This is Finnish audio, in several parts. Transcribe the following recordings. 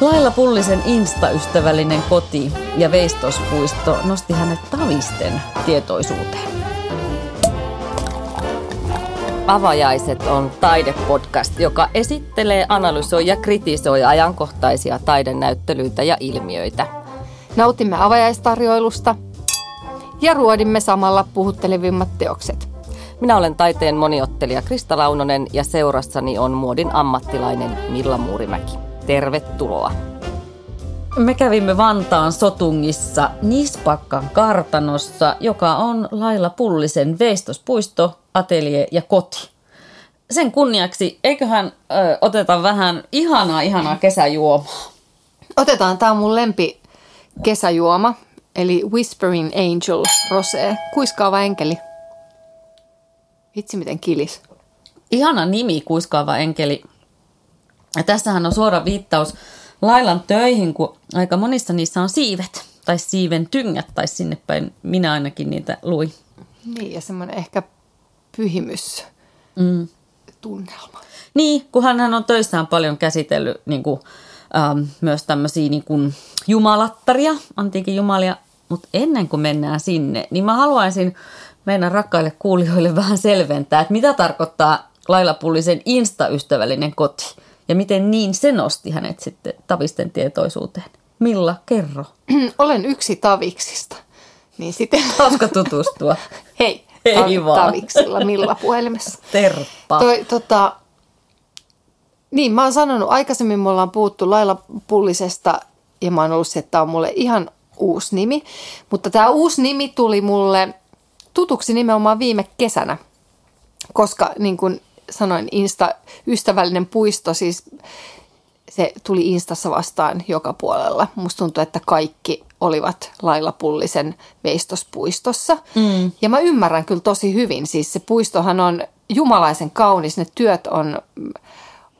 Lailla Pullisen Insta-ystävällinen koti ja veistospuisto nosti hänet tavisten tietoisuuteen. Avajaiset on taidepodcast, joka esittelee, analysoi ja kritisoi ajankohtaisia taidenäyttelyitä ja ilmiöitä. Nautimme avajaistarjoilusta ja ruodimme samalla puhuttelevimmat teokset. Minä olen taiteen moniottelija Krista Launonen ja seurassani on muodin ammattilainen Milla Muurimäki. Tervetuloa. Me kävimme Vantaan Sotungissa Nispakkan kartanossa, joka on Lailla Pullisen veistospuisto, atelje ja koti. Sen kunniaksi, eiköhän ö, oteta vähän ihanaa, ihanaa kesäjuomaa. Otetaan, tämä on mun lempi kesäjuoma, eli Whispering Angel Rosé, kuiskaava enkeli. Vitsi miten kilis. Ihana nimi, kuiskaava enkeli. Ja tässähän on suora viittaus Lailan töihin, kun aika monissa niissä on siivet tai siiven tyngät tai sinne päin. Minä ainakin niitä luin. Niin, ja semmoinen ehkä pyhimys mm. tunnelma. Niin, kun hän on töissään paljon käsitellyt niin kuin, ähm, myös tämmöisiä niin kuin jumalattaria, antiikin jumalia, mutta ennen kuin mennään sinne, niin mä haluaisin meidän rakkaille kuulijoille vähän selventää, että mitä tarkoittaa Laila Pullisen Insta-ystävällinen koti ja miten niin se nosti hänet sitten tavisten tietoisuuteen. Milla, kerro. Olen yksi taviksista. Niin sitten... Hauska tutustua. Hei, Hei vaan. taviksilla Milla puhelimessa. Terppa. Toi, tota, niin, mä oon sanonut, aikaisemmin me ollaan puhuttu Laila Pullisesta ja mä oon ollut se, että tämä on mulle ihan uusi nimi. Mutta tämä uusi nimi tuli mulle tutuksi nimenomaan viime kesänä, koska niin kuin sanoin, Insta-ystävällinen puisto, siis se tuli Instassa vastaan joka puolella. Musta tuntuu, että kaikki olivat Laila Pullisen veistospuistossa. Mm. Ja mä ymmärrän kyllä tosi hyvin. Siis se puistohan on jumalaisen kaunis, ne työt on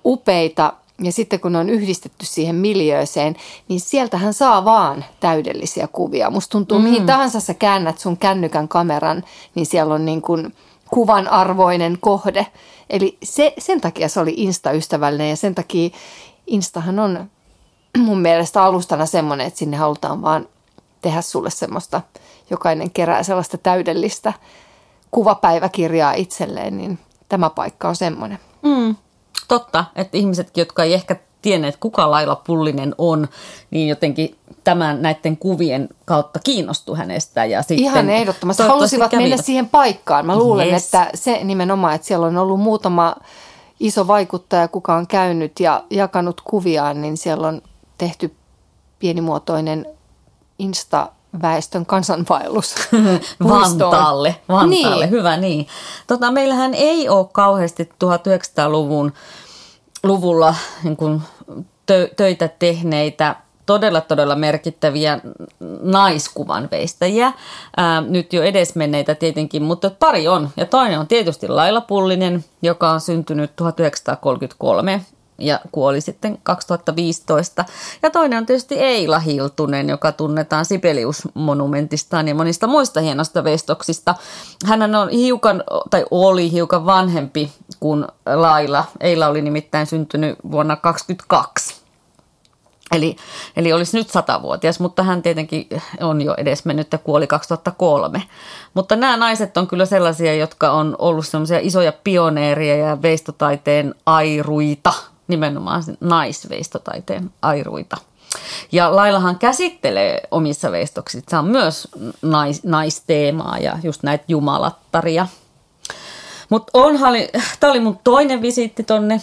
upeita ja sitten kun ne on yhdistetty siihen miljööseen, niin sieltähän saa vaan täydellisiä kuvia. Musta tuntuu, mm. mihin tahansa sä käännät sun kännykän kameran, niin siellä on niin kuin kuvan arvoinen kohde. Eli se, sen takia se oli Insta-ystävällinen ja sen takia Instahan on mun mielestä alustana semmoinen, että sinne halutaan vaan tehdä sulle semmoista, jokainen kerää sellaista täydellistä kuvapäiväkirjaa itselleen, niin tämä paikka on semmoinen. Mm, totta, että ihmisetkin, jotka ei ehkä tienneet, kuka Laila Pullinen on, niin jotenkin tämän näiden kuvien kautta kiinnostui hänestä. Ja sitten Ihan ehdottomasti. Halusivat kävivät. mennä siihen paikkaan. Mä luulen, yes. että se nimenomaan, että siellä on ollut muutama iso vaikuttaja, kuka on käynyt ja jakanut kuviaan, niin siellä on tehty pienimuotoinen Insta väestön kansanvaellus. Vantaalle, Vantaalle, niin. hyvä niin. Tota, meillähän ei ole kauheasti 1900-luvun luvulla niin kuin tö, töitä tehneitä todella, todella merkittäviä naiskuvan veistäjiä. Ää, nyt jo edesmenneitä tietenkin, mutta pari on. Ja toinen on tietysti Laila Pullinen, joka on syntynyt 1933 ja kuoli sitten 2015. Ja toinen on tietysti Eila Hiltunen, joka tunnetaan Sibelius-monumentistaan ja monista muista hienosta veistoksista. Hän on hiukan, tai oli hiukan vanhempi kuin Laila. Eila oli nimittäin syntynyt vuonna 2022. Eli, eli olisi nyt satavuotias, mutta hän tietenkin on jo edes mennyt ja kuoli 2003. Mutta nämä naiset on kyllä sellaisia, jotka on ollut sellaisia isoja pioneereja ja veistotaiteen airuita, nimenomaan naisveistotaiteen airuita. Ja Lailahan käsittelee omissa veistoksissaan myös nais, naisteemaa ja just näitä jumalattaria. Mutta tämä oli mun toinen visiitti tonne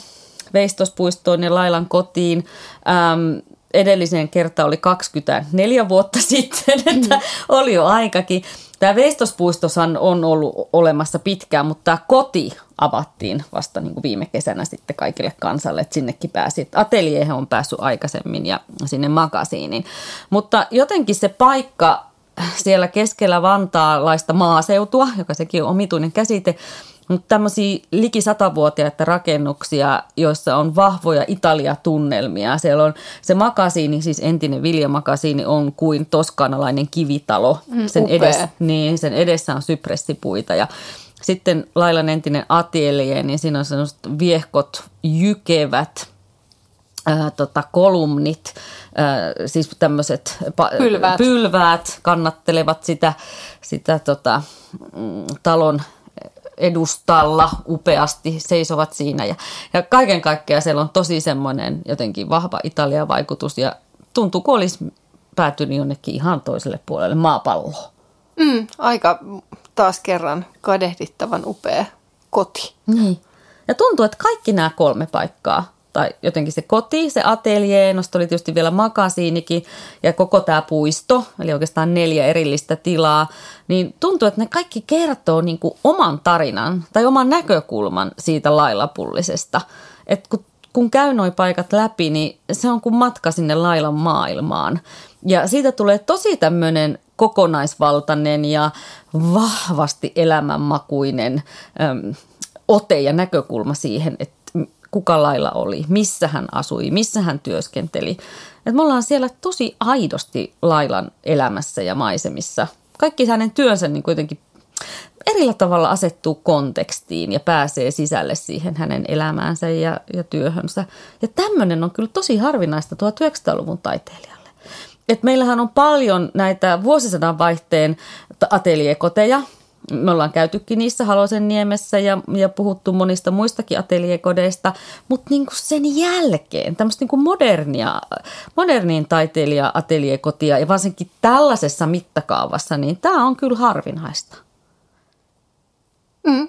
veistospuistoon ja Lailan kotiin. Ähm, edellisen kerta oli 24 vuotta sitten, että mm. oli jo aikakin. Tämä veistospuistoshan on ollut olemassa pitkään, mutta tämä koti avattiin vasta niin kuin viime kesänä sitten kaikille kansalle, että sinnekin pääsi. Ateljeihin on päässyt aikaisemmin ja sinne magasiiniin. Mutta jotenkin se paikka siellä keskellä vantaalaista maaseutua, joka sekin on omituinen käsite, mutta tämmöisiä liki satavuotiaita rakennuksia, joissa on vahvoja Italia-tunnelmia. Siellä on se makasiini, siis entinen viljamakasiini, on kuin toskanalainen kivitalo. Mm, sen, edessä, niin, sen edessä on sypressipuita ja sitten Lailan entinen atelje, niin siinä on sellaiset viehkot, jykevät ää, tota, kolumnit – siis tämmöiset pylväät. pylväät kannattelevat sitä, sitä tota, mm, talon edustalla upeasti, seisovat siinä. Ja, ja kaiken kaikkiaan siellä on tosi semmoinen jotenkin vahva Italian vaikutus ja tuntuu, kun olisi päätynyt jonnekin ihan toiselle puolelle maapalloa. Mm, aika taas kerran kadehdittavan upea koti. Niin. Ja tuntuu, että kaikki nämä kolme paikkaa, tai jotenkin se koti, se ateljee, no oli tietysti vielä makasiinikin ja koko tämä puisto, eli oikeastaan neljä erillistä tilaa, niin tuntuu, että ne kaikki kertoo niin kuin oman tarinan tai oman näkökulman siitä lailapullisesta. Että kun, kun käy nuo paikat läpi, niin se on kuin matka sinne lailan maailmaan. Ja siitä tulee tosi tämmöinen kokonaisvaltainen ja vahvasti elämänmakuinen äm, ote ja näkökulma siihen, että kuka lailla oli, missä hän asui, missä hän työskenteli. Et me ollaan siellä tosi aidosti Lailan elämässä ja maisemissa. Kaikki hänen työnsä niin kuitenkin erillä tavalla asettuu kontekstiin ja pääsee sisälle siihen hänen elämäänsä ja, ja työhönsä. Ja tämmöinen on kyllä tosi harvinaista 1900-luvun taiteilijalle. Et meillähän on paljon näitä vuosisadan vaihteen ateliekoteja, me ollaan käytykin niissä Halosen niemessä ja, ja puhuttu monista muistakin ateliekodeista, mutta niin kuin sen jälkeen tämmöistä niin kuin modernia, moderniin taiteilija ateliekotia ja varsinkin tällaisessa mittakaavassa, niin tämä on kyllä harvinaista. Mm.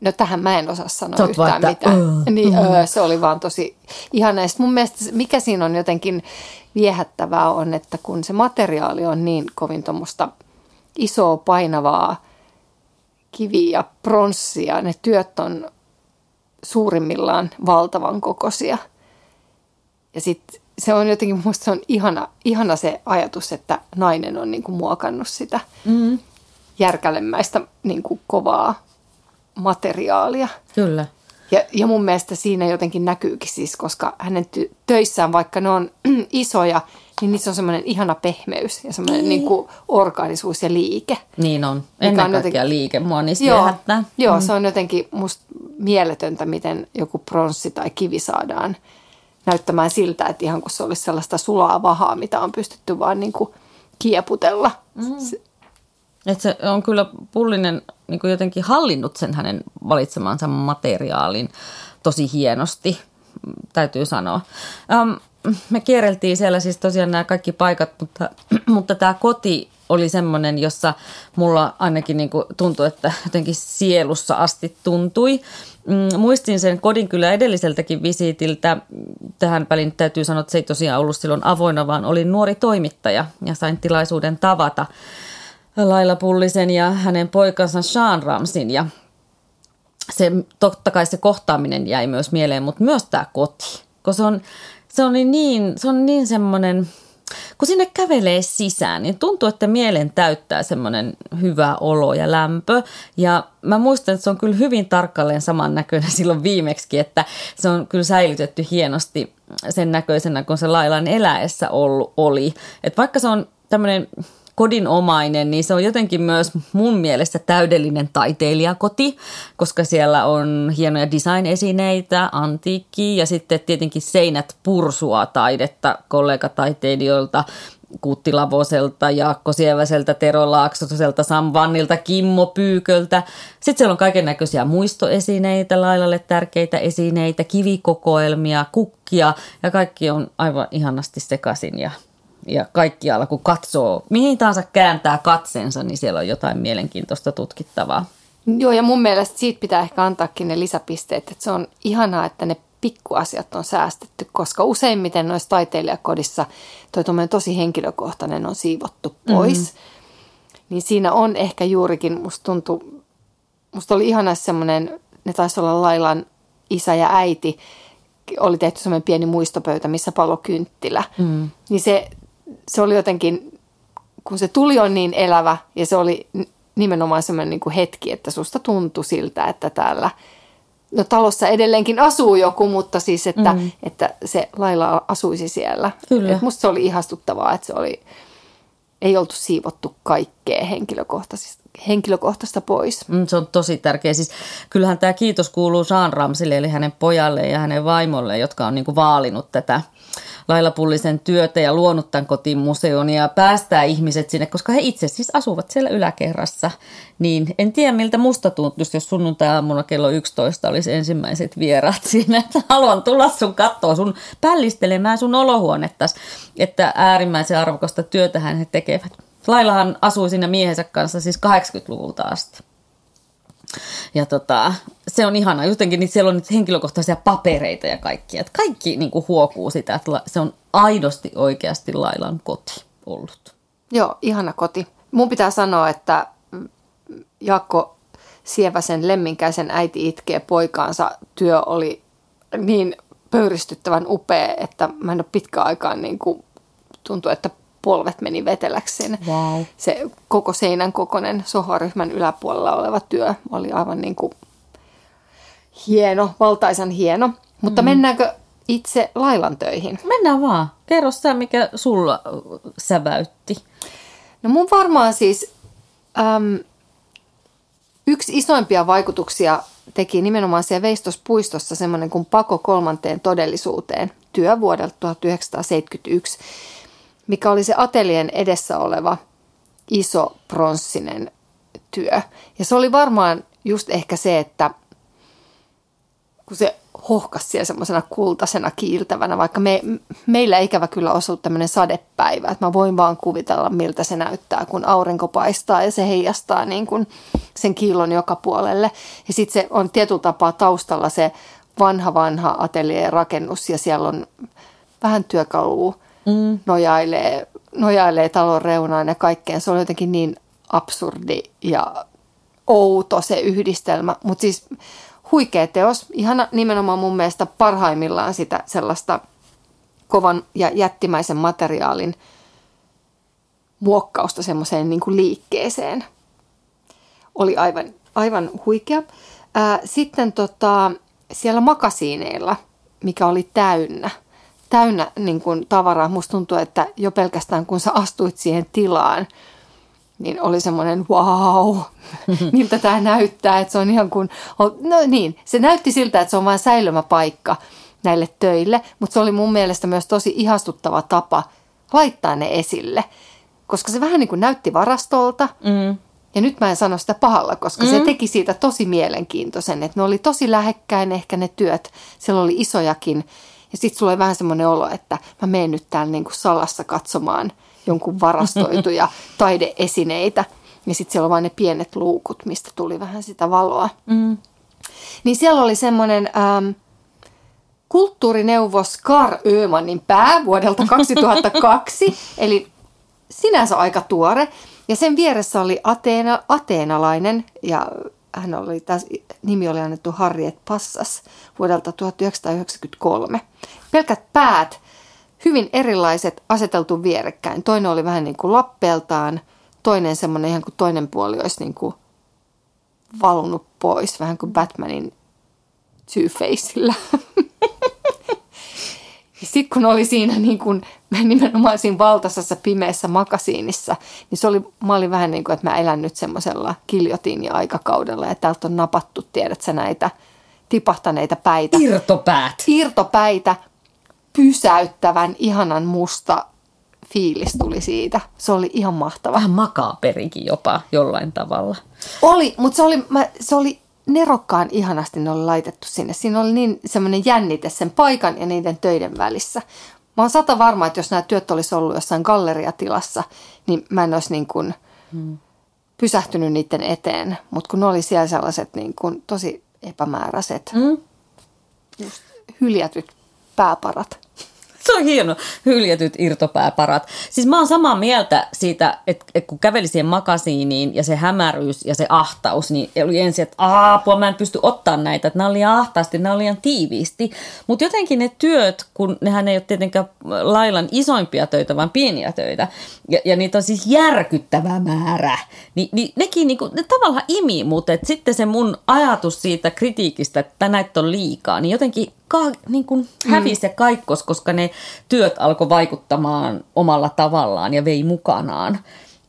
No tähän mä en osaa sanoa Tot yhtään vaan, mitään. Uh, niin, uh. se oli vaan tosi ihana. mun mielestä mikä siinä on jotenkin viehättävää on, että kun se materiaali on niin kovin tuommoista – isoa painavaa kiviä ja pronssia. Ne työt on suurimmillaan valtavan kokoisia. Ja sitten se on jotenkin, minusta se on ihana, ihana se ajatus, että nainen on niin kuin muokannut sitä mm. järkälemmäistä niin kuin kovaa materiaalia. Kyllä. Ja, ja mun mielestä siinä jotenkin näkyykin siis, koska hänen ty- töissään, vaikka ne on isoja, niin niissä on semmoinen ihana pehmeys ja semmoinen niin. niin kuin orgaanisuus ja liike. Niin on. Ennen on kaikkea jotenkin, liike mua niistä joo, viehättää. Joo, mm. se on jotenkin musta mieletöntä, miten joku pronssi tai kivi saadaan näyttämään siltä, että ihan kun se olisi sellaista sulaa vahaa, mitä on pystytty vaan niin kuin kieputella. Mm. Et se on kyllä Pullinen niin kuin jotenkin hallinnut sen hänen valitsemansa materiaalin tosi hienosti, täytyy sanoa. Um, me kierreltiin siellä siis tosiaan nämä kaikki paikat, mutta, mutta tämä koti oli semmoinen, jossa mulla ainakin niin kuin tuntui, että jotenkin sielussa asti tuntui. Mm, muistin sen kodin kyllä edelliseltäkin visiitiltä. Tähän väliin täytyy sanoa, että se ei tosiaan ollut silloin avoinna, vaan oli nuori toimittaja ja sain tilaisuuden tavata Laila Pullisen ja hänen poikansa Sean Ramsin ja se, totta kai se kohtaaminen jäi myös mieleen, mutta myös tämä koti, kun se on, se on niin, se on niin semmoinen, kun sinne kävelee sisään, niin tuntuu, että mielen täyttää semmoinen hyvä olo ja lämpö. Ja mä muistan, että se on kyllä hyvin tarkalleen samannäköinen silloin viimeksi, että se on kyllä säilytetty hienosti sen näköisenä, kun se lailan eläessä ollut, oli. Että vaikka se on tämmöinen kodinomainen, niin se on jotenkin myös mun mielestä täydellinen taiteilijakoti, koska siellä on hienoja design-esineitä, antiikki ja sitten tietenkin seinät pursua taidetta kollegataiteilijoilta, Kuutti Lavoselta, Jaakko Sieväseltä, Tero Laaksoselta, Sam Vannilta, Kimmo Pyyköltä. Sitten siellä on kaiken näköisiä muistoesineitä, lailalle tärkeitä esineitä, kivikokoelmia, kukkia ja kaikki on aivan ihanasti sekaisin ja ja kaikkialla kun katsoo, mihin tahansa kääntää katseensa, niin siellä on jotain mielenkiintoista tutkittavaa. Joo, ja mun mielestä siitä pitää ehkä antaakin ne lisäpisteet, että se on ihanaa, että ne pikkuasiat on säästetty, koska useimmiten noissa taiteilijakodissa toi tosi henkilökohtainen on siivottu pois. Mm-hmm. Niin siinä on ehkä juurikin, musta tuntuu, musta oli ihana semmoinen, ne taisi olla Lailan isä ja äiti, oli tehty semmoinen pieni muistopöytä, missä palo kynttilä. Mm. Niin se se oli jotenkin, kun se tuli on niin elävä ja se oli nimenomaan semmoinen niin kuin hetki, että susta tuntui siltä, että täällä no talossa edelleenkin asuu joku, mutta siis, että, mm. että se lailla asuisi siellä. Kyllä. Et musta se oli ihastuttavaa, että se oli, ei oltu siivottu kaikkea henkilökohtaisista henkilökohtaista pois. Mm, se on tosi tärkeä. Siis, kyllähän tämä kiitos kuuluu Sean Ramsille, eli hänen pojalle ja hänen vaimolle, jotka on niin kuin vaalinut tätä Laila Pullisen työtä ja luonut tämän kotiin museon ja päästää ihmiset sinne, koska he itse siis asuvat siellä yläkerrassa. Niin en tiedä miltä musta tuntuisi, jos sunnuntai-aamuna kello 11 olisi ensimmäiset vieraat siinä, että haluan tulla sun kattoa, sun pällistelemään sun olohuonettas, että äärimmäisen arvokasta työtähän he tekevät. Lailahan asui siinä miehensä kanssa siis 80-luvulta asti. Ja tota, se on ihana. Jotenkin niin siellä on nyt henkilökohtaisia papereita ja kaikkia. Että kaikki niin kuin huokuu sitä, että se on aidosti oikeasti Lailan koti ollut. Joo, ihana koti. Mun pitää sanoa, että Jaakko Sieväsen lemminkäisen äiti itkee poikaansa työ oli niin pöyristyttävän upea, että mä en ole pitkään aikaan niin kuin, tuntuu, että polvet meni veteläksi Wow. Se koko seinän kokoinen sohvaryhmän yläpuolella oleva työ oli aivan niin kuin hieno, valtaisan hieno. Mutta mm. mennäänkö itse Lailan töihin? Mennään vaan. Kerro sä, mikä sulla säväytti. No mun varmaan siis äm, yksi isoimpia vaikutuksia teki nimenomaan siellä Veistospuistossa semmoinen kuin Pako kolmanteen todellisuuteen työ vuodelta 1971 mikä oli se atelien edessä oleva iso pronssinen työ. Ja se oli varmaan just ehkä se, että kun se hohkas siellä semmoisena kultaisena kiiltävänä, vaikka me, meillä ikävä kyllä osunut tämmöinen sadepäivä, että mä voin vaan kuvitella, miltä se näyttää, kun aurinko paistaa ja se heijastaa niin kuin sen kiillon joka puolelle. Ja sitten se on tietyllä tapaa taustalla se vanha vanha atelien rakennus ja siellä on vähän työkalua mm. nojailee, nojailee talon reunaan ja kaikkeen. Se on jotenkin niin absurdi ja outo se yhdistelmä, mutta siis huikea teos. Ihana nimenomaan mun mielestä parhaimmillaan sitä sellaista kovan ja jättimäisen materiaalin muokkausta semmoiseen niin kuin liikkeeseen. Oli aivan, aivan huikea. Ää, sitten tota, siellä makasiineilla, mikä oli täynnä – täynnä niin kuin, tavaraa. Musta tuntuu, että jo pelkästään kun sä astuit siihen tilaan, niin oli semmoinen wow, miltä tämä näyttää, että se on ihan kuin, no niin, se näytti siltä, että se on vain säilymäpaikka näille töille, mutta se oli mun mielestä myös tosi ihastuttava tapa laittaa ne esille, koska se vähän niin kuin näytti varastolta, mm. Ja nyt mä en sano sitä pahalla, koska mm. se teki siitä tosi mielenkiintoisen, että ne oli tosi lähekkäin ehkä ne työt. Siellä oli isojakin ja sitten sulla oli vähän semmoinen olo, että mä menen nyt täällä niin kuin salassa katsomaan jonkun varastoituja taideesineitä. Ja sitten siellä on vain ne pienet luukut, mistä tuli vähän sitä valoa. Mm. Niin siellä oli semmoinen ähm, kulttuurineuvos Kar Ömanin pää vuodelta 2002, eli sinänsä aika tuore. Ja sen vieressä oli Ateena, ateenalainen ja hän oli, tässä nimi oli annettu Harriet Passas vuodelta 1993. Pelkät päät, hyvin erilaiset, aseteltu vierekkäin. Toinen oli vähän niin kuin lappeeltaan, toinen semmoinen ihan kuin toinen puoli olisi niin kuin valunut pois, vähän kuin Batmanin Two-Faceillä. sitten kun oli siinä niin kuin, nimenomaan siinä valtaisessa pimeässä makasiinissa, niin se oli, mä olin vähän niin kuin, että mä elän nyt semmoisella aikakaudella ja täältä on napattu, tiedät sä näitä tipahtaneita päitä. Irtopäät. Irtopäitä, pysäyttävän, ihanan musta fiilis tuli siitä. Se oli ihan mahtava. Vähän makaaperikin jopa jollain tavalla. Oli, mutta se oli, mä, se oli nerokkaan ihanasti ne oli laitettu sinne. Siinä oli niin semmoinen jännite sen paikan ja niiden töiden välissä. Mä oon sata varma, että jos nämä työt olisi ollut jossain galleriatilassa, niin mä en olisi niin kuin hmm. pysähtynyt niiden eteen. Mutta kun ne oli siellä sellaiset niin kuin tosi epämääräiset, hmm. just hyljätyt pääparat. Se on hieno, hyljetyt irtopääparat. Siis mä oon samaa mieltä siitä, että, että kun käveli siihen makasiiniin ja se hämäryys ja se ahtaus, niin oli ensin, että aapua, mä en pysty ottaa näitä, että nämä oli liian ahtaasti, nämä oli liian tiiviisti. Mutta jotenkin ne työt, kun nehän ei ole tietenkään lailan isoimpia töitä, vaan pieniä töitä, ja, ja niitä on siis järkyttävä määrä, niin, niin nekin niin kuin, ne tavallaan imi, mutta sitten se mun ajatus siitä kritiikistä, että näitä on liikaa, niin jotenkin ka, niin kuin hävisi mm. ja kaikkos, koska ne työt alkoi vaikuttamaan omalla tavallaan ja vei mukanaan.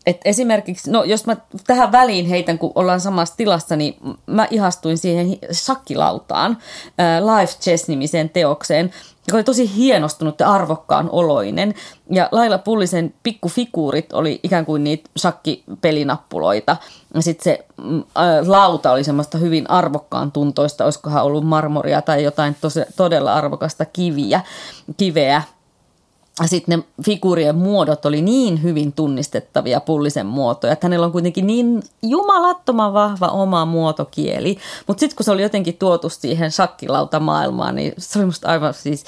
Et esimerkiksi, no jos mä tähän väliin heitän, kun ollaan samassa tilassa, niin mä ihastuin siihen shakkilautaan, äh, Life Chess-nimiseen teokseen. Joka oli tosi hienostunut ja arvokkaan oloinen. Ja Laila Pullisen pikkufiguurit oli ikään kuin niitä shakkipelinappuloita. Ja sitten se mm, lauta oli semmoista hyvin arvokkaan tuntoista, olisikohan ollut marmoria tai jotain tosi, todella arvokasta kiviä, kiveä sitten ne figuurien muodot oli niin hyvin tunnistettavia pullisen muotoja, että hänellä on kuitenkin niin jumalattoman vahva oma muotokieli. Mutta sitten kun se oli jotenkin tuotu siihen shakkilautamaailmaan, niin se oli musta aivan siis,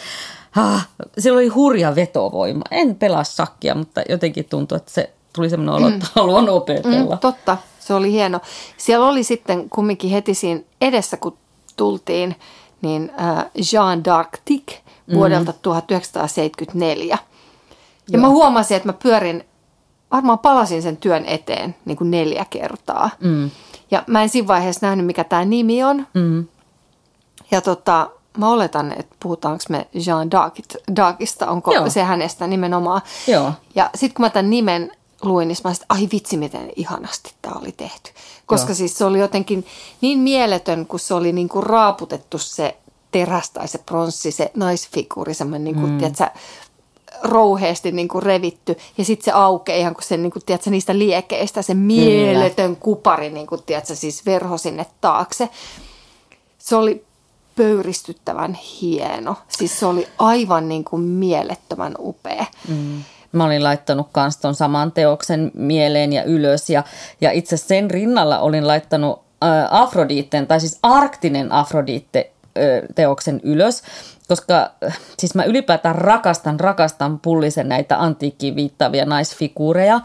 ah, se oli hurja vetovoima. En pelaa shakkia, mutta jotenkin tuntui, että se tuli semmoinen olo, että mm. haluan opetella. Mm, totta, se oli hieno. Siellä oli sitten kumminkin heti siinä edessä, kun tultiin, niin äh, Jean d'Arc vuodelta mm. 1974. Ja Joo. mä huomasin, että mä pyörin, varmaan palasin sen työn eteen niin kuin neljä kertaa. Mm. Ja mä en siinä vaiheessa nähnyt, mikä tämä nimi on. Mm. Ja tota, mä oletan, että puhutaanko me Jean Darkista, onko Joo. se hänestä nimenomaan. Joo. Ja sitten kun mä tämän nimen luin, niin mä sanoin, ai vitsi, miten ihanasti tämä oli tehty. Koska Joo. siis se oli jotenkin niin mieletön, kun se oli niin kuin raaputettu se teräs tai se pronssi, se naisfiguuri, semmoinen niin kuin, mm. tiedätkö, rouheasti niin kuin revitty ja sitten se aukeaa ihan kuin se, niin kuin, tiedätkö, niistä liekeistä, se mieletön Kyllä. kupari, niin kuin, tiedätkö, siis verho sinne taakse. Se oli pöyristyttävän hieno. Siis se oli aivan niin kuin mielettömän upea. Mm. Mä olin laittanut kans ton saman teoksen mieleen ja ylös ja, ja itse sen rinnalla olin laittanut Afroditten, tai siis arktinen Afroditte teoksen ylös, koska siis mä ylipäätään rakastan, rakastan pullisen näitä antiikkiin viittaavia naisfiguureja,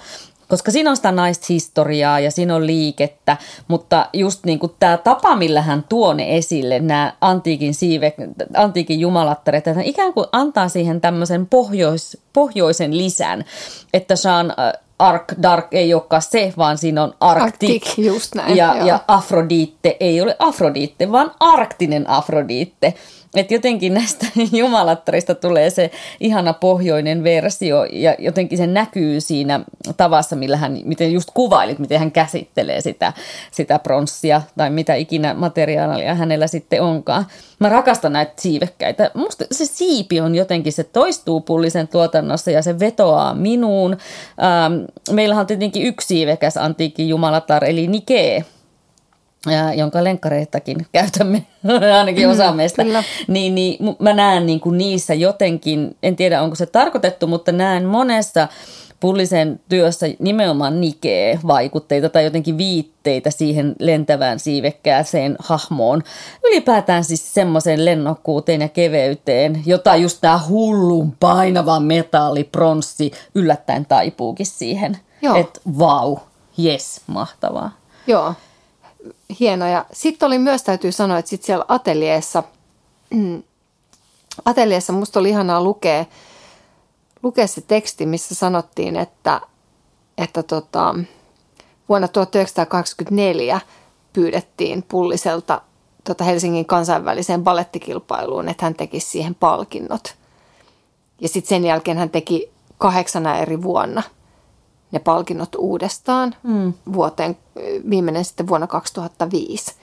koska siinä on sitä naishistoriaa ja siinä on liikettä, mutta just niin kuin tämä tapa, millä hän tuo ne esille, nämä antiikin, siive, antiikin jumalattaret, että hän ikään kuin antaa siihen tämmöisen pohjois, pohjoisen lisän, että Jean Ark Dark ei olekaan se, vaan siinä on Arctic. Arctic just näin, ja, ja Afrodite ei ole Afrodite, vaan arktinen Afrodite. Että jotenkin näistä jumalattarista tulee se ihana pohjoinen versio ja jotenkin se näkyy siinä tavassa, millä hän, miten just kuvailit, miten hän käsittelee sitä, sitä pronssia tai mitä ikinä materiaalia hänellä sitten onkaan. Mä rakastan näitä siivekkäitä. Musta se siipi on jotenkin, se toistuu pullisen tuotannossa ja se vetoaa minuun. Ähm, meillähän on tietenkin yksi siivekäs antiikki jumalatar, eli Nikee, ja, jonka lenkkareitakin käytämme, ainakin osa mm, meistä, niin, niin mä näen niin kuin niissä jotenkin, en tiedä onko se tarkoitettu, mutta näen monessa Pullisen työssä nimenomaan nikee vaikutteita tai jotenkin viitteitä siihen lentävään siivekkääseen hahmoon. Ylipäätään siis semmoiseen lennokkuuteen ja keveyteen, jota just tämä hullun painava metalli, pronssi yllättäen taipuukin siihen. Että vau, wow, yes, mahtavaa. Joo, hienoja. Sitten oli myös, täytyy sanoa, että sitten siellä ateljeessa, mm, ateljeessa musta oli ihanaa lukea, lukea se teksti, missä sanottiin, että, että tota, vuonna 1924 pyydettiin Pulliselta tota Helsingin kansainväliseen ballettikilpailuun, että hän tekisi siihen palkinnot. Ja sitten sen jälkeen hän teki kahdeksana eri vuonna – ne palkinnot uudestaan mm. vuoteen, viimeinen sitten vuonna 2005.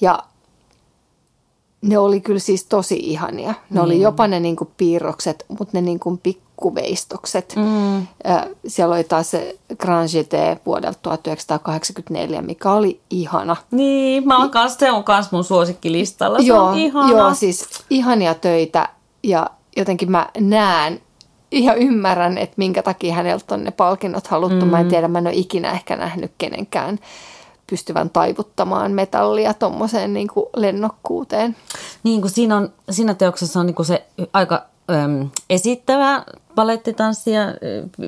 Ja ne oli kyllä siis tosi ihania. Ne mm. oli jopa ne niin kuin piirrokset, mutta ne niin kuin pikkuveistokset. Mm. Siellä oli taas se Grand Jeté vuodelta 1984, mikä oli ihana. Niin, mä oon kans, se on kans mun suosikkilistalla. Se joo, on ihana. Joo, siis ihania töitä ja jotenkin mä näen ja ymmärrän, että minkä takia häneltä on ne palkinnot haluttu. Mm. Mä en mm. tiedä, mä en ole ikinä ehkä nähnyt kenenkään pystyvän taivuttamaan metallia tuommoiseen niin lennokkuuteen. Niin kuin siinä, on, siinä teoksessa on niin kuin se aika äm, esittävä balettitanssia,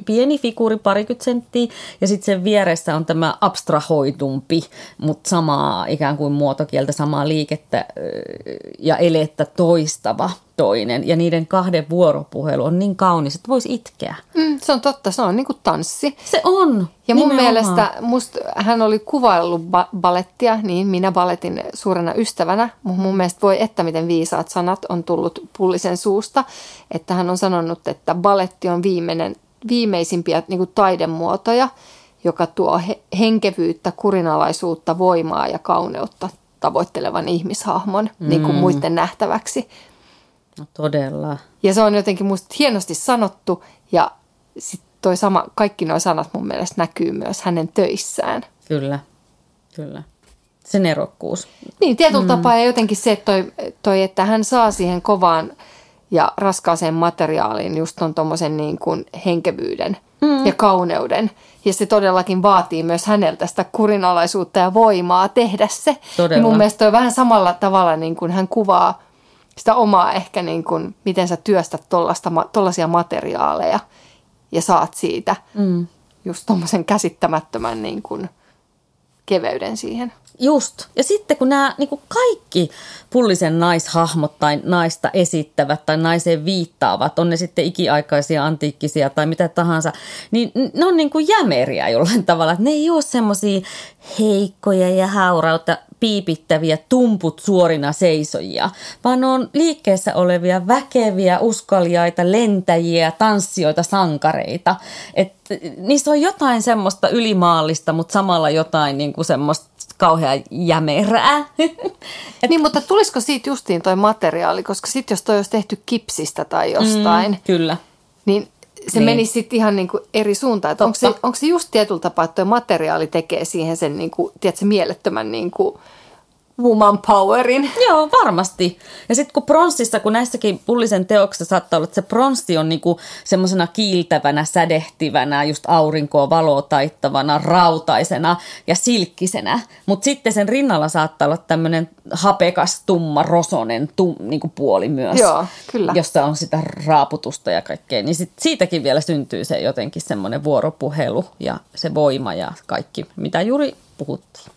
pieni figuuri parikymmentä senttiä ja sitten sen vieressä on tämä abstrahoitumpi, mutta samaa ikään kuin muotokieltä, samaa liikettä ja elettä toistava toinen. Ja niiden kahden vuoropuhelu on niin kaunis, että voisi itkeä. Mm, se on totta, se on niin kuin tanssi. Se on. Ja mun nimenomaan. mielestä musta, hän oli kuvaillut ba- balettia, niin minä baletin suurena ystävänä. Mutta mun mielestä voi että miten viisaat sanat on tullut pullisen suusta. Että hän on sanonut, että baletti on viimeinen, viimeisimpiä niin kuin taidemuotoja, joka tuo he, henkevyyttä, kurinalaisuutta, voimaa ja kauneutta tavoittelevan ihmishahmon mm. niin kuin muiden nähtäväksi. No todella. Ja se on jotenkin musta hienosti sanottu ja sitten toi sama, kaikki nuo sanat mun mielestä näkyy myös hänen töissään. Kyllä, kyllä. Se nerokkuus. Niin, tietyllä mm. tapaa ja jotenkin se, että, toi, toi, että hän saa siihen kovaan ja raskaaseen materiaaliin just ton tommosen niin kuin henkevyyden mm. ja kauneuden. Ja se todellakin vaatii myös häneltä sitä kurinalaisuutta ja voimaa tehdä se. Todella. Ja mun mielestä toi vähän samalla tavalla niin kuin hän kuvaa sitä omaa ehkä niin kuin, miten sä työstät tollaisia materiaaleja ja saat siitä mm. just tommosen käsittämättömän niin kuin keveyden siihen. Just. Ja sitten kun nämä niin kuin kaikki pullisen naishahmot tai naista esittävät tai naiseen viittaavat, on ne sitten ikiaikaisia, antiikkisia tai mitä tahansa, niin ne on niin kuin jämeriä jollain tavalla. Että ne ei ole semmoisia heikkoja ja haurautta piipittäviä tumput suorina seisojia, vaan ne on liikkeessä olevia väkeviä, uskaliaita, lentäjiä, tanssijoita, sankareita. Et niissä on jotain semmoista ylimaallista, mutta samalla jotain niin kuin semmoista kauhean jämerää. Et... Niin, mutta tulisiko siitä justiin toi materiaali, koska sitten jos toi olisi tehty kipsistä tai jostain. Mm, kyllä. Niin se niin. menisi sitten ihan niin kuin eri suuntaan. onko, se, onko se just tietyllä tapaa, että tuo materiaali tekee siihen sen niin kuin, tiedätkö, mielettömän niin kuin, woman powerin. Joo, varmasti. Ja sitten kun pronssissa, kun näissäkin pullisen teoksissa saattaa olla, että se pronssi on niinku semmoisena kiiltävänä, sädehtivänä, just aurinkoa valoa taittavana, rautaisena ja silkkisenä. Mutta sitten sen rinnalla saattaa olla tämmöinen hapekas, tumma, rosonen tum, niinku puoli myös. Joo, kyllä. Jossa on sitä raaputusta ja kaikkea. Niin sit siitäkin vielä syntyy se jotenkin semmoinen vuoropuhelu ja se voima ja kaikki, mitä juuri puhuttiin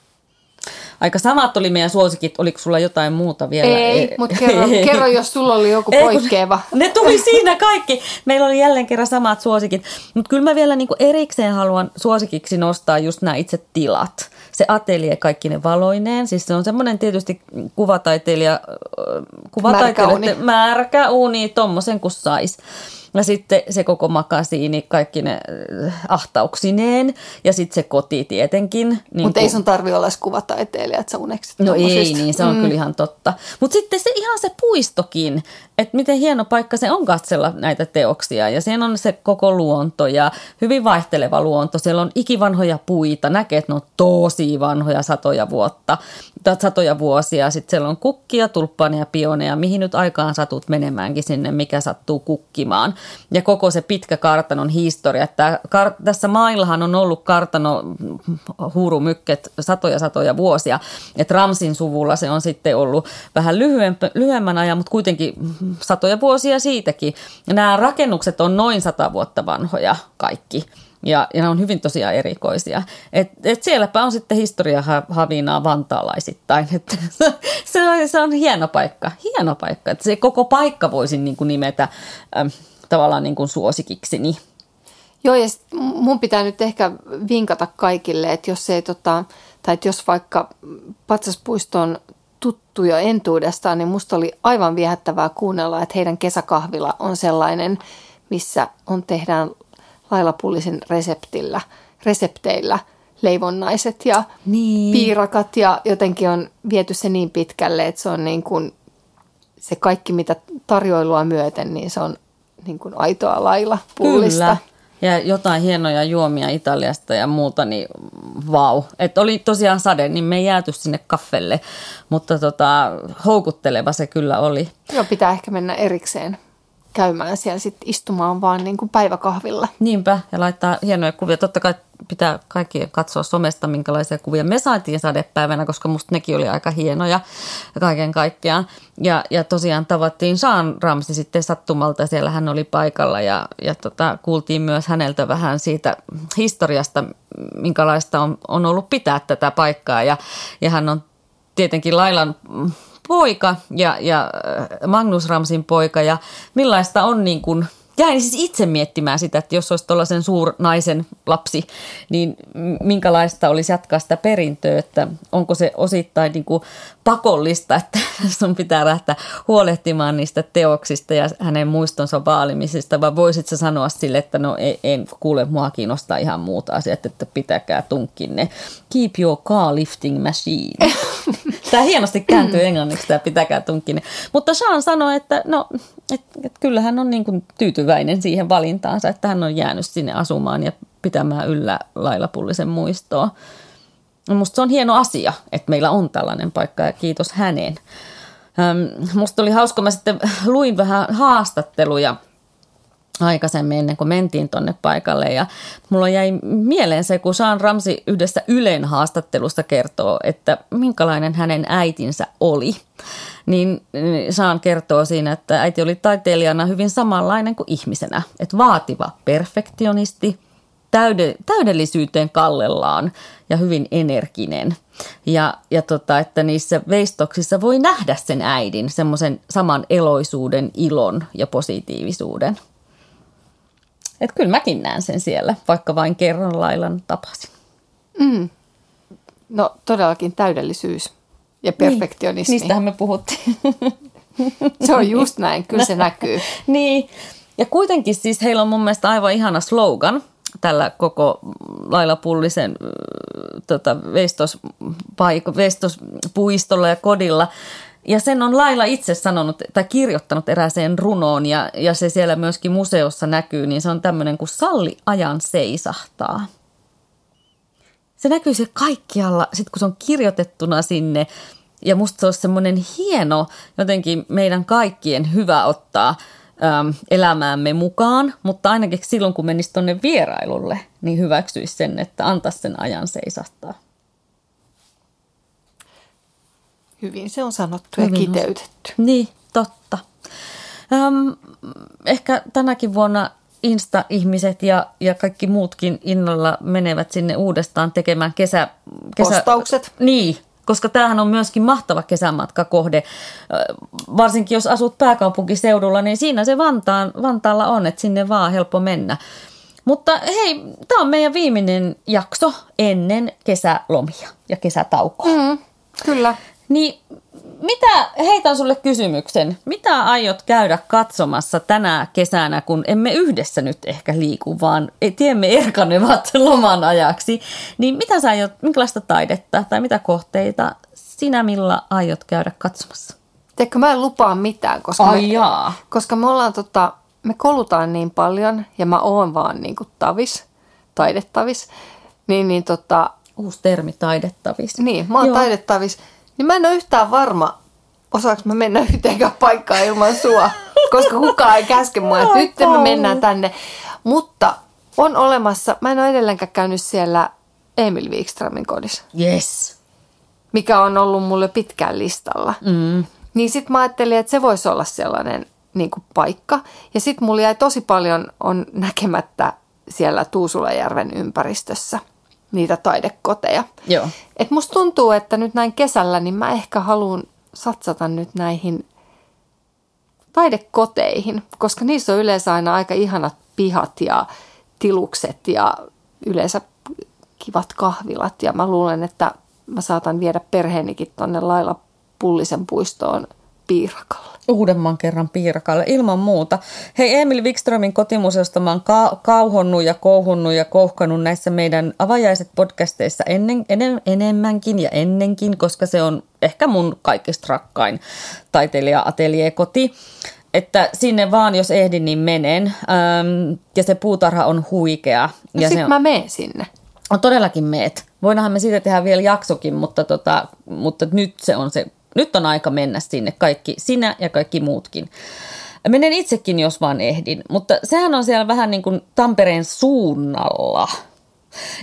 aika samat oli meidän suosikit. Oliko sulla jotain muuta vielä? Ei, mutta kerro, kerro, jos sulla oli joku Ei, poikkeava. Ne tuli siinä kaikki. Meillä oli jälleen kerran samat suosikit. Mutta kyllä mä vielä niinku erikseen haluan suosikiksi nostaa just nämä itse tilat. Se atelie kaikki ne valoineen. Siis se on semmoinen tietysti kuvataiteilija, kuvataiteilija märkä uni, märkä uni tommosen kuin sais. Ja sitten se koko makasiini, kaikki ne äh, ahtauksineen ja sitten se koti tietenkin. Niin Mutta ei sun tarvi olla kuvataiteilija, että sä uneksit No ei, niin se on mm. kyllä ihan totta. Mutta sitten se ihan se puistokin, että miten hieno paikka se on katsella näitä teoksia. Ja siinä on se koko luonto ja hyvin vaihteleva luonto. Siellä on ikivanhoja puita, näkee, että ne on tosi vanhoja satoja vuotta, satoja vuosia. Sitten siellä on kukkia, tulppaania, pioneja, mihin nyt aikaan satut menemäänkin sinne, mikä sattuu kukkimaan ja koko se pitkä kartanon historia. Että kar- tässä maillahan on ollut kartano huurumykket satoja satoja vuosia. Että Ramsin suvulla se on sitten ollut vähän lyhyempä, lyhyemmän ajan, mutta kuitenkin satoja vuosia siitäkin. Ja nämä rakennukset on noin sata vuotta vanhoja kaikki. Ja, ja ne on hyvin tosiaan erikoisia. Et, et sielläpä on sitten historia havinaa vantaalaisittain. Et se, on, se on hieno paikka, hieno paikka. Et se koko paikka voisin niin kuin nimetä ähm, tavallaan niin kuin suosikikseni. Joo, ja mun pitää nyt ehkä vinkata kaikille, että jos ei tota, tai että jos vaikka patsaspuisto on tuttu jo entuudestaan, niin musta oli aivan viehättävää kuunnella, että heidän kesäkahvila on sellainen, missä on tehdään lailapullisin reseptillä, resepteillä leivonnaiset ja niin. piirakat ja jotenkin on viety se niin pitkälle, että se on niin kuin se kaikki, mitä tarjoilua myöten, niin se on niin kuin aitoa lailla pullista. Kyllä. Ja jotain hienoja juomia Italiasta ja muuta, niin vau. Et oli tosiaan sade, niin me ei jääty sinne kaffelle, mutta tota, houkutteleva se kyllä oli. Joo, pitää ehkä mennä erikseen käymään siellä sitten istumaan vaan niin kuin päiväkahvilla. Niinpä, ja laittaa hienoja kuvia. Totta kai pitää kaikki katsoa somesta, minkälaisia kuvia me saatiin sadepäivänä, koska musta nekin oli aika hienoja kaiken kaikkiaan. Ja, ja tosiaan tavattiin Saan Ramsi sitten sattumalta, siellä hän oli paikalla ja, ja tota, kuultiin myös häneltä vähän siitä historiasta, minkälaista on, on ollut pitää tätä paikkaa. Ja, ja hän on tietenkin Lailan poika ja, ja Magnus Ramsin poika ja millaista on niin kuin – jäin siis itse miettimään sitä, että jos olisi tuollaisen suurnaisen lapsi, niin minkälaista olisi jatkaa sitä perintöä, että onko se osittain niin kuin pakollista, että sun pitää lähteä huolehtimaan niistä teoksista ja hänen muistonsa vaalimisesta, vai voisit sä sanoa sille, että no en, en kuule, mua kiinnostaa ihan muuta asiat, että pitäkää tunkkinne. Keep your car lifting machine. Tämä hienosti kääntyy englanniksi, tämä pitäkää tunkin. Mutta Sean sanoi, että no, et, et kyllä hän on niin kuin tyytyväinen siihen valintaansa, että hän on jäänyt sinne asumaan ja pitämään yllä lailapullisen muistoa. Musta se on hieno asia, että meillä on tällainen paikka ja kiitos hänen. Musta oli hauska, mä sitten luin vähän haastatteluja aikaisemmin ennen kuin mentiin tonne paikalle ja mulla jäi mieleen se, kun Saan Ramsi yhdessä Ylen haastattelusta kertoo, että minkälainen hänen äitinsä oli. Niin Saan kertoo siinä, että äiti oli taiteilijana hyvin samanlainen kuin ihmisenä, että vaativa perfektionisti, täyde, täydellisyyteen kallellaan ja hyvin energinen. Ja, ja tota, että niissä veistoksissa voi nähdä sen äidin, semmoisen saman eloisuuden, ilon ja positiivisuuden. Että kyllä mäkin näen sen siellä, vaikka vain kerran lailan tapasin. Mm. No todellakin täydellisyys ja niin, perfektionismi. Niin, niistähän me puhuttiin. Se on just näin, kyllä se näkyy. niin, ja kuitenkin siis heillä on mun mielestä aivan ihana slogan tällä koko lailla pullisen tota, veistospuistolla ja kodilla, ja sen on Laila itse sanonut tai kirjoittanut erääseen runoon ja, ja se siellä myöskin museossa näkyy, niin se on tämmöinen kuin salli ajan seisahtaa. Se näkyy se kaikkialla, sit kun se on kirjoitettuna sinne ja musta se on semmoinen hieno jotenkin meidän kaikkien hyvä ottaa äm, elämäämme mukaan, mutta ainakin silloin kun menisi tuonne vierailulle, niin hyväksyisi sen, että antaisi sen ajan seisahtaa. Hyvin se on sanottu Hyvin ja kiteytetty. On. Niin, totta. Ähm, ehkä tänäkin vuonna Insta-ihmiset ja, ja kaikki muutkin innolla menevät sinne uudestaan tekemään kesä... kesä Postaukset. Niin, koska tämähän on myöskin mahtava kesämatkakohde. Varsinkin jos asut pääkaupunkiseudulla, niin siinä se Vantaan, Vantaalla on, että sinne vaan helppo mennä. Mutta hei, tämä on meidän viimeinen jakso ennen kesälomia ja kesätaukoa. Mm, kyllä. Niin mitä, heitän sulle kysymyksen. Mitä aiot käydä katsomassa tänä kesänä, kun emme yhdessä nyt ehkä liiku, vaan tiemme erkanevat loman ajaksi. Niin mitä sä aiot, minkälaista taidetta tai mitä kohteita sinä millä aiot käydä katsomassa? Teekö mä en lupaa mitään, koska, Ai me, jaa. koska me ollaan tota, me kolutaan niin paljon ja mä oon vaan niin kuin tavis, taidettavis. Niin, niin tota, Uusi termi, taidettavis. Niin, mä oon Joo. taidettavis. Niin mä en ole yhtään varma, osaanko mä mennä yhteenkään paikkaan ilman sua, koska kukaan ei käske mua, että nyt me mennään tänne. Mutta on olemassa, mä en ole edelleenkään käynyt siellä Emil Wikströmin kodissa. Yes. Mikä on ollut mulle pitkään listalla. Mm. Niin sit mä ajattelin, että se voisi olla sellainen niin kuin paikka. Ja sit mulla jäi tosi paljon on näkemättä siellä Tuusulajärven ympäristössä – niitä taidekoteja. Joo. Et musta tuntuu, että nyt näin kesällä, niin mä ehkä haluan satsata nyt näihin taidekoteihin, koska niissä on yleensä aina aika ihanat pihat ja tilukset ja yleensä kivat kahvilat. Ja mä luulen, että mä saatan viedä perheenikin tonne Laila Pullisen puistoon piirakalle. Uudemman kerran piirakalle, ilman muuta. Hei Emil Wikströmin kotimuseosta mä oon ka- kauhonnut ja kouhunnut ja kouhkanut näissä meidän avajaiset podcasteissa ennen, ennen, enemmänkin ja ennenkin, koska se on ehkä mun kaikista rakkain taiteilija-ateljee-koti. Että sinne vaan, jos ehdin, niin menen. Ähm, ja se puutarha on huikea. No ja sit se on, mä menen sinne. On todellakin meet. Voidaanhan me siitä tehdä vielä jaksokin, mutta, tota, mutta nyt se on se nyt on aika mennä sinne, kaikki sinä ja kaikki muutkin. Menen itsekin, jos vaan ehdin, mutta sehän on siellä vähän niin kuin Tampereen suunnalla.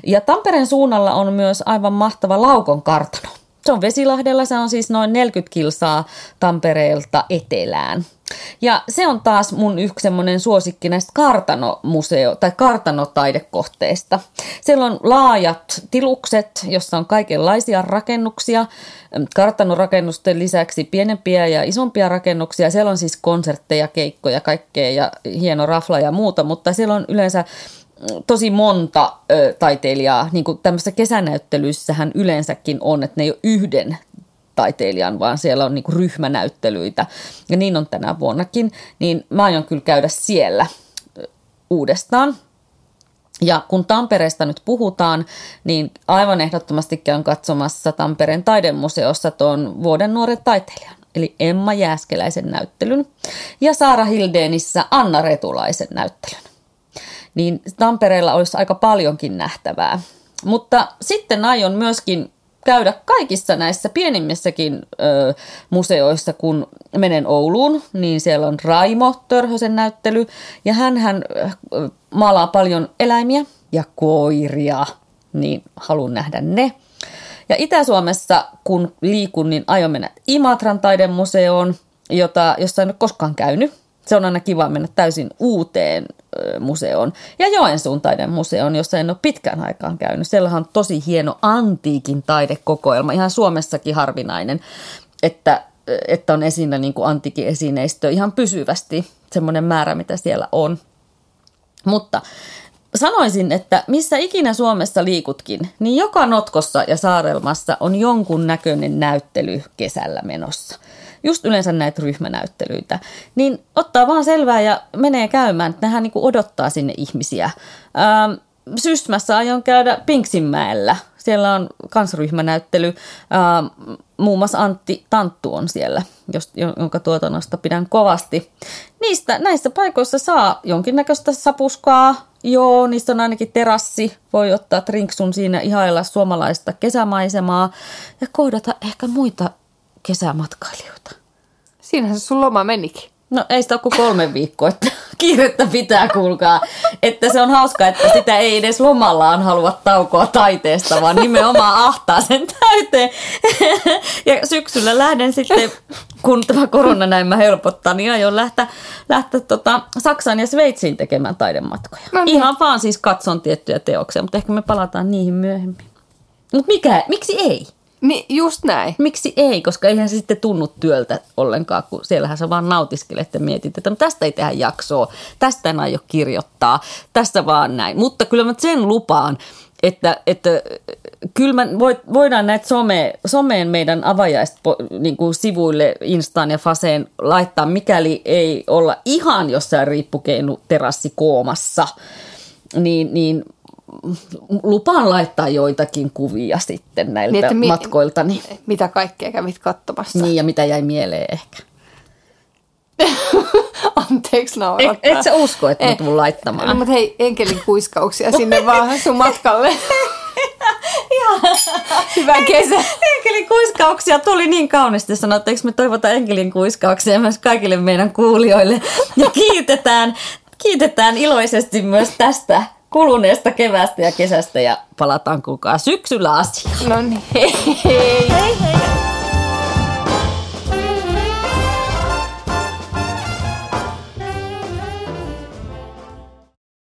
Ja Tampereen suunnalla on myös aivan mahtava Laukon kartano. Se on Vesilahdella, se on siis noin 40 kilsaa Tampereelta etelään. Ja se on taas mun yksi semmoinen suosikki näistä kartanomuseo- tai kartanotaidekohteista. Siellä on laajat tilukset, jossa on kaikenlaisia rakennuksia. Kartanorakennusten lisäksi pienempiä ja isompia rakennuksia. Siellä on siis konsertteja, keikkoja, kaikkea ja hieno rafla ja muuta, mutta siellä on yleensä tosi monta ö, taiteilijaa, niin kuin tämmöisessä kesänäyttelyissähän yleensäkin on, että ne ei ole yhden taiteilijan, vaan siellä on niin kuin ryhmänäyttelyitä. Ja niin on tänä vuonnakin. Niin mä aion kyllä käydä siellä uudestaan. Ja kun Tampereesta nyt puhutaan, niin aivan ehdottomasti käyn katsomassa Tampereen taidemuseossa tuon vuoden nuoren taiteilijan, eli Emma Jääskeläisen näyttelyn, ja Saara Hildenissä Anna Retulaisen näyttelyn. Niin Tampereella olisi aika paljonkin nähtävää. Mutta sitten aion myöskin käydä kaikissa näissä pienimmissäkin ö, museoissa, kun menen Ouluun, niin siellä on Raimo Törhösen näyttely, ja hän maalaa paljon eläimiä ja koiria, niin haluan nähdä ne. Ja Itä-Suomessa, kun liikun, niin aion mennä Imatran taidemuseoon, jota, jossa en ole koskaan käynyt. Se on aina kiva mennä täysin uuteen museoon. Ja Joensuun taidemuseoon, jossa en ole pitkään aikaan käynyt. Siellä on tosi hieno antiikin taidekokoelma, ihan Suomessakin harvinainen, että, että on esillä niin kuin antiikin esineistö ihan pysyvästi, semmoinen määrä, mitä siellä on. Mutta sanoisin, että missä ikinä Suomessa liikutkin, niin joka notkossa ja saarelmassa on jonkun näköinen näyttely kesällä menossa. Just yleensä näitä ryhmänäyttelyitä. Niin ottaa vaan selvää ja menee käymään, että nehän niin odottaa sinne ihmisiä. Ähm, Sysmässä aion käydä Pinksinmäellä. Siellä on kansryhmänäyttely. Ähm, muun muassa Antti Tanttu on siellä, jonka tuotannosta pidän kovasti. Niistä, näissä paikoissa saa jonkinnäköistä sapuskaa. Joo, niistä on ainakin terassi. Voi ottaa trinksun siinä ihailla suomalaista kesämaisemaa ja kohdata ehkä muita kesämatkailijoita. Siinähän se sun loma menikin. No ei sitä ole kuin kolme viikkoa, että kiirettä pitää kuulkaa. Että se on hauska, että sitä ei edes lomallaan halua taukoa taiteesta, vaan nimenomaan ahtaa sen täyteen. Ja syksyllä lähden sitten, kun tämä korona näin mä helpottaa, niin aion lähteä, lähteä tota Saksaan ja Sveitsiin tekemään taidematkoja. No niin. Ihan vaan siis katson tiettyjä teoksia, mutta ehkä me palataan niihin myöhemmin. Mutta mikä, miksi ei? Niin, just näin. Miksi ei? Koska eihän se sitten tunnu työltä ollenkaan, kun siellähän sä vaan nautiskelet ja mietit, että no tästä ei tehdä jaksoa, tästä en aio kirjoittaa, tästä vaan näin. Mutta kyllä mä sen lupaan, että, että kyllä mä voidaan näitä some, someen meidän avajaista niin kuin sivuille, Instaan ja Faseen laittaa, mikäli ei olla ihan jossain riippukeinu terassikoomassa, niin, niin lupaan laittaa joitakin kuvia sitten näiltä niin, mi- matkoilta. Mitä kaikkea kävit katsomassa. Niin, ja mitä jäi mieleen ehkä. Anteeksi naurattaa. Et, et sä usko, että mä tulen laittamaan? No, mutta hei, enkelin kuiskauksia sinne vaan sun matkalle. Hyvä kesä. Enkelin kuiskauksia tuli niin kauniisti sanoa, että me toivotaan enkelin kuiskauksia myös kaikille meidän kuulijoille. Ja kiitetään, kiitetään iloisesti myös tästä kuluneesta kevästä ja kesästä ja palataan kukaan syksyllä asiaan. No niin, hei hei. hei, hei.